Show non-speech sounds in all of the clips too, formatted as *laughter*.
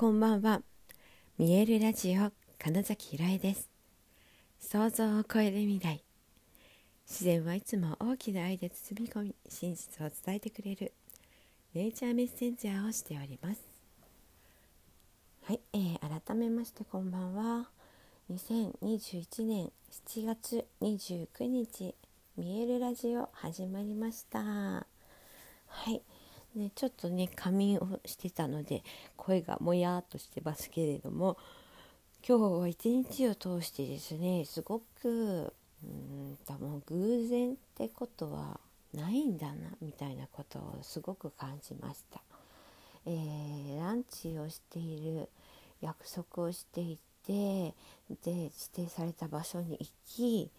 こんばんは。見えるラジオ金崎ひろえです。想像を超える未来。自然はいつも大きな愛で包み込み真実を伝えてくれるネイチャーメッセンジャーをしております。はい、えー、改めましてこんばんは。2021年7月29日見えるラジオ始まりました。はい。ね、ちょっとね仮眠をしてたので声がもやっとしてますけれども今日は一日を通してですねすごくうんともう偶然ってことはないんだなみたいなことをすごく感じました。えー、ランチをしている約束をしていてで指定された場所に行き、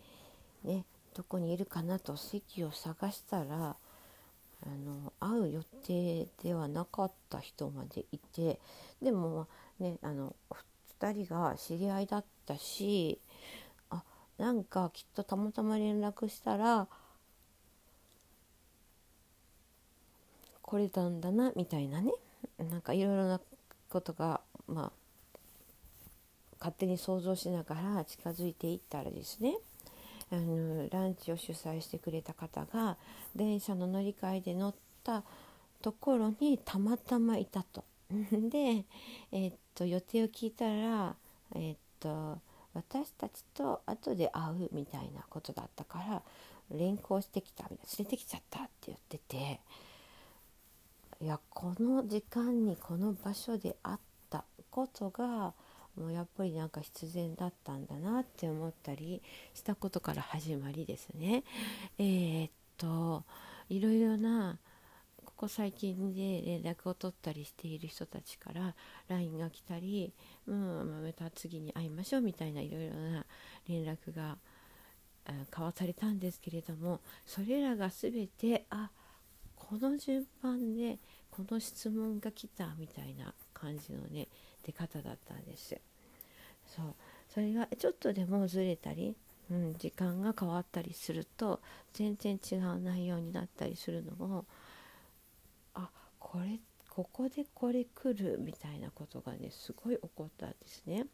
ね、どこにいるかなと席を探したらあの会う予定ではなかった人までいてでもねあの2人が知り合いだったしあなんかきっとたまたま連絡したら来れたんだなみたいなね。なんかいろいろなことがまあ勝手に想像しながら近づいていったらですねあのランチを主催してくれた方が電車の乗り換えで乗ったところにたまたまいたと。*laughs* で、え、っと予定を聞いたら、え、っと私たちと後で会うみたいなことだったから連行してきたみたいな連れてきちゃったって言ってていやこの時間にこの場所で会ったことがもうやっぱりなんか必然だったんだなって思ったりしたことから始まりですね。えー、っといろいろなここ最近で連絡を取ったりしている人たちから LINE が来たり、うん、また次に会いましょうみたいないろいろな連絡が交わされたんですけれどもそれらが全てあこの順番でこの質問が来たみたいな感じのね出方だったんですそうそれがちょっとでもずれたり、うん、時間が変わったりすると全然違う内容になったりするのもあこれここでこれ来るみたいなことがねすごい起こったんですね。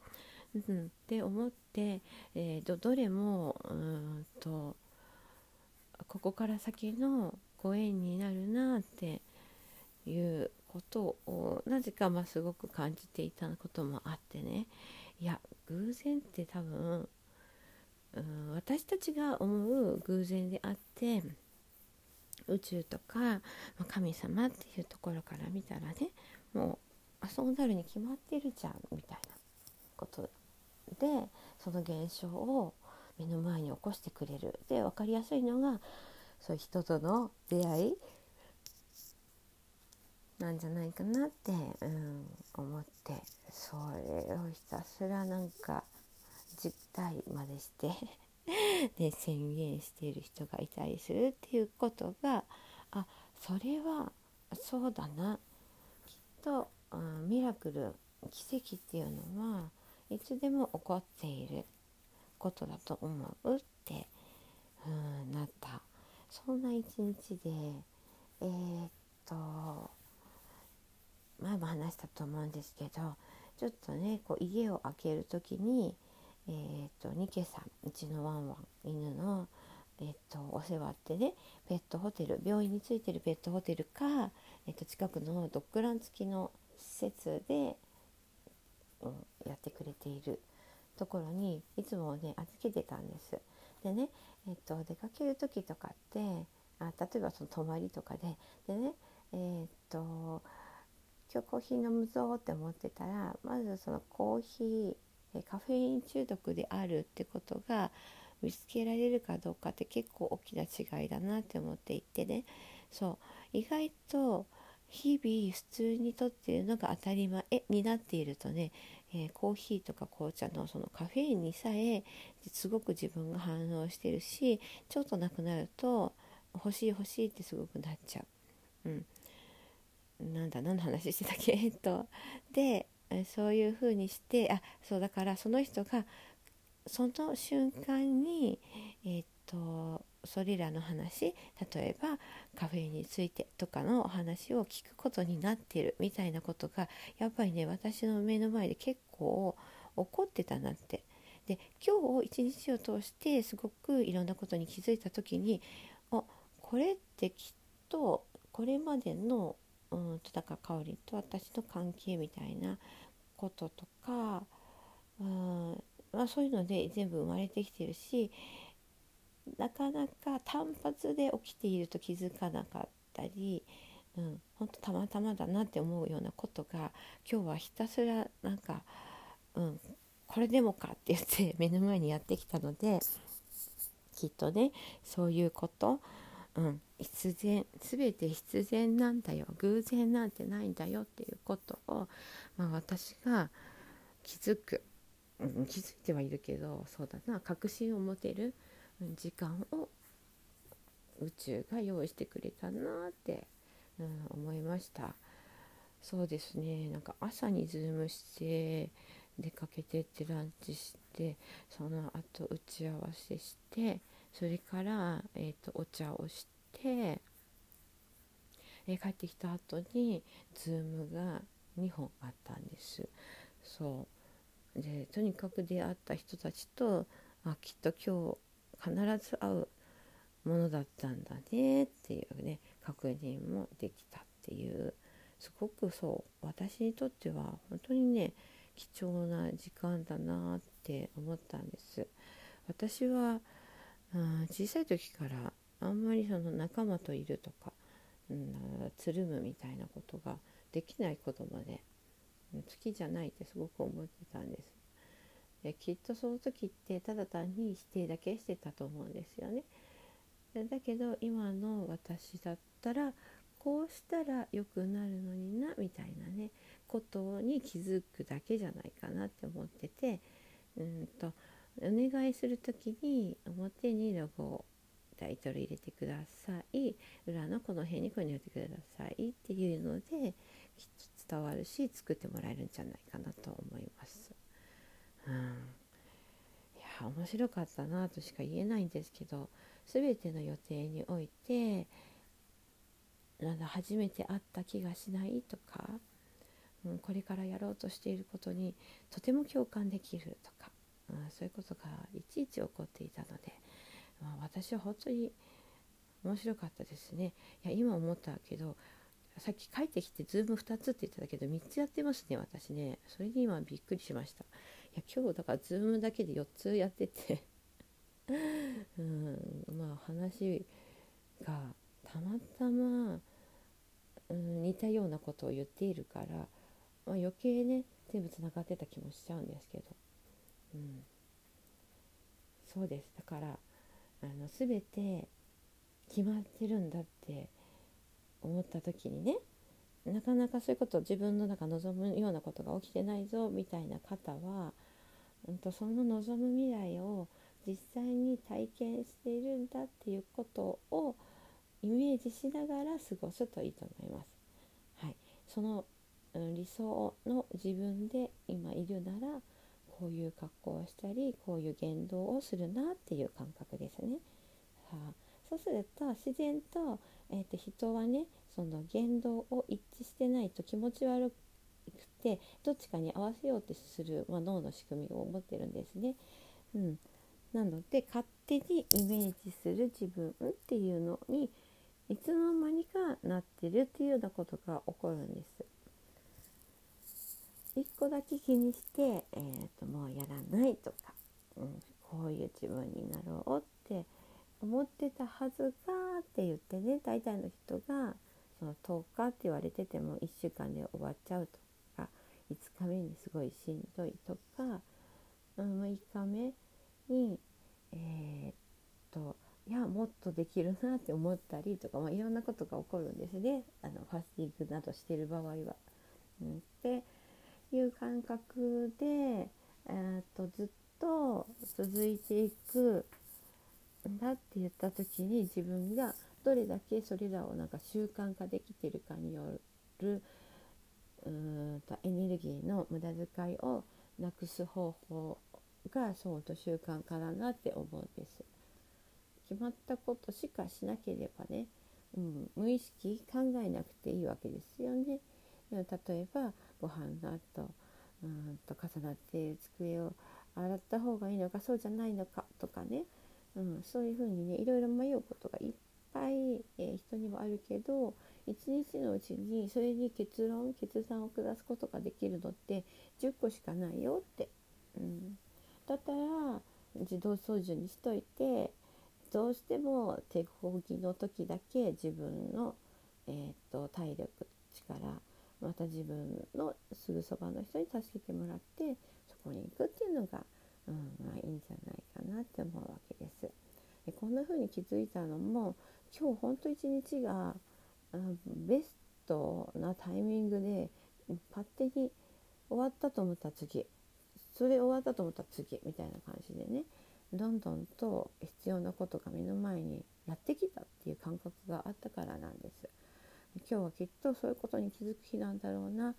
うん、って思って、えー、どどれもうんとここから先のご縁になるなっていうことをなぜかますごく感じていたこともあってね。いや偶然って多分、うん、私たちが思う偶然であって宇宙とかま神様っていうところから見たらねもうあそうなるに決まってるじゃんみたいなことでその現象を目の前に起こしてくれる。で分かりやすいのがそういう人との出会いなんじゃないかなって、うん、思ってそれをひたすらなんか実体までしてで *laughs* 宣言している人がいたりするっていうことがあそれはそうだな。きっと、うん、ミラクル奇跡っていうのはいつでも起こっていることだと思うって、うん、なった。そんな一日でえー、っと前も話したと思うんですけどちょっとねこう家を開ける時に、えーと、ニケさんうちのワンワン犬の、えーと、お世話ってねペットホテル病院についてるペットホテルか、えーと、近くのドッグラン付きの施設で、うん、やってくれているところにいつもね預けてたんです。でね、えー、と出かける時とかってあ例えばその泊まりとかででねえっ、と日コーヒー飲むぞって思ってたらまずそのコーヒーカフェイン中毒であるってことが見つけられるかどうかって結構大きな違いだなって思っていてね。そう。意外と日々普通にとっているのが当たり前になっているとね、えー、コーヒーとか紅茶のそのカフェインにさえすごく自分が反応してるしちょっとなくなると欲しい欲しいってすごくなっちゃう。うん。なんだ何の話してたっけ？*laughs* えっとでそういうふうにしてあそうだからその人がその瞬間に、えっとそれらの話例えばカフェについてとかのお話を聞くことになってるみたいなことがやっぱりね私の目の前で結構起こってたなって。で今日一日を通してすごくいろんなことに気づいた時にあこれってきっとこれまでのうんとだから香りと私の関係みたいなこととかうんまあ、そういうので全部生まれてきてるしなかなか単発で起きていると気づかなかったり、うん、本当たまたまだなって思うようなことが今日はひたすらなんか、うん、これでもかって言って目の前にやってきたのできっとねそういうこと、うん、必然全て必然なんだよ。偶然なんてないんだよっていうことを、まあ、私が気づくうん、気づいてはいるけどそうだな。確信を持てる時間を宇宙が用意してくれたなって、うん、思いました。そうですね。なんか朝にズームして出かけてってランチしてその後打ち合わせしてそれから、えーと、お茶をして、え、帰ってきた後にズームが2本あったんです。そう。でとにかく出会った人たちとあきっと今日必ず会うものだったんだねっていうね確認もできたっていう。すごくそう私にとっては本当にね貴重な時間だなって思ったんです私は、うん、小さい時からあんまりその仲間といるとか、うん、つるむみたいなことができない子供で好きじゃないってすごく思ってたんです。できっとその時ってただ単に否定だけしてたと思うんですよね。だけど今の私だったらこうしたら良くなるのになみたいなねことに気づくだけじゃないかなって思っててうんとお願いする時に表にロゴタイトル入れてください裏のこの辺にこういうのやってくださいっていうのできっと伝わるし作ってもらえるんじゃないかなと思います。うん、いや面白かったなとしか言えないんですけど全ての予定においてなんだ初めて会った気がしないとか、うん、これからやろうとしていることにとても共感できるとか、うん、そういうことがいちいち起こっていたので、まあ、私は本当に面白かったですね。いや今思ったけどさっき帰ってきてズーム2つって言ってたけど3つやってますね私ね。それに今びっくりしました。いや今日だからズームだけで4つやってて。*laughs* うんまあ話がたまたま、うん、似たようなことを言っているから、まあ、余計ね全部つながってた気もしちゃうんですけど、うん、そうです。だからあの全て決まってるんだって思った時にねなかなかそういうことを自分の中望むようなことが起きてないぞみたいな方は、うんと、その望む未来を実際に体験しているんだっていうことをイメージしながら過ごすといいと思います。はい、その、うん、理想の自分で今いるならこういう格好をしたりこういう言動をするなっていう感覚ですね。はあ、そうすると自然とえーと、人はねその言動を一致してないと気持ち悪くてどっちかに合わせようとする、まあ、脳の仕組みを持ってるんですね。うん、なので勝手にイメージする自分っていうのにいつの間にかなってるっていうようなことが起こるんです。一個だけ気にして、えーともうやらないとか、うん、こういう自分になろうって思ってたはずがって言ってね大体の人がその10日って言われてても1週間で終わっちゃうとか5日目にすごいしんどいとか、うん、6日目に、やもっとできるなって思ったりとか、まあ、いろんなことが起こるんですねあのファスティングなどしてる場合は。うん、っていう感覚で、えー、っとずっと続いていくだって言った時に自分がどれだけそれらをなんか習慣化できてるかによるうんとエネルギーの無駄遣いをなくす方法がそうと習慣化だなって思うんです。決まったことしかしなければね、うん、無意識考えなくていいわけですよね。例えばご飯の後うんと重なってる机を洗った方がいいのかそうじゃないのかとかね、うん、そういうふうにねいろいろ迷うことがいっぱい、えー、人にはあるけど一日のうちにそれに結論決断を下すことができるのって10個しかないよって、うん、だったら自動操縦にしといてどうしても手こぎの時だけ自分の、えーと、体力力また自分のすぐそばの人に助けてもらってそこに行くっていうのが、うんまあ、いいんじゃないかなって思うわけです。でこんな風に気づいたのも今日ほんと一日がベストなタイミングで勝手に終わったと思った次それ終わったと思った次みたいな感じでねどんどんと必要なことが目の前にやってきたっていう感覚があったからなんです。今日はきっとそういうことに気づく日なんだろうな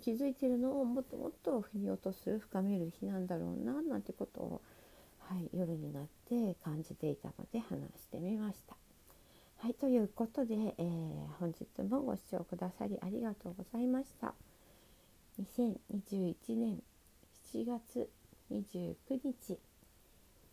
気づいてるのをもっともっと腑に落とす深める日なんだろうななんてことを、はい、夜になって感じていたので話してみました。はい、ということで、えー、本日もご視聴くださりありがとうございました。2021年7月29日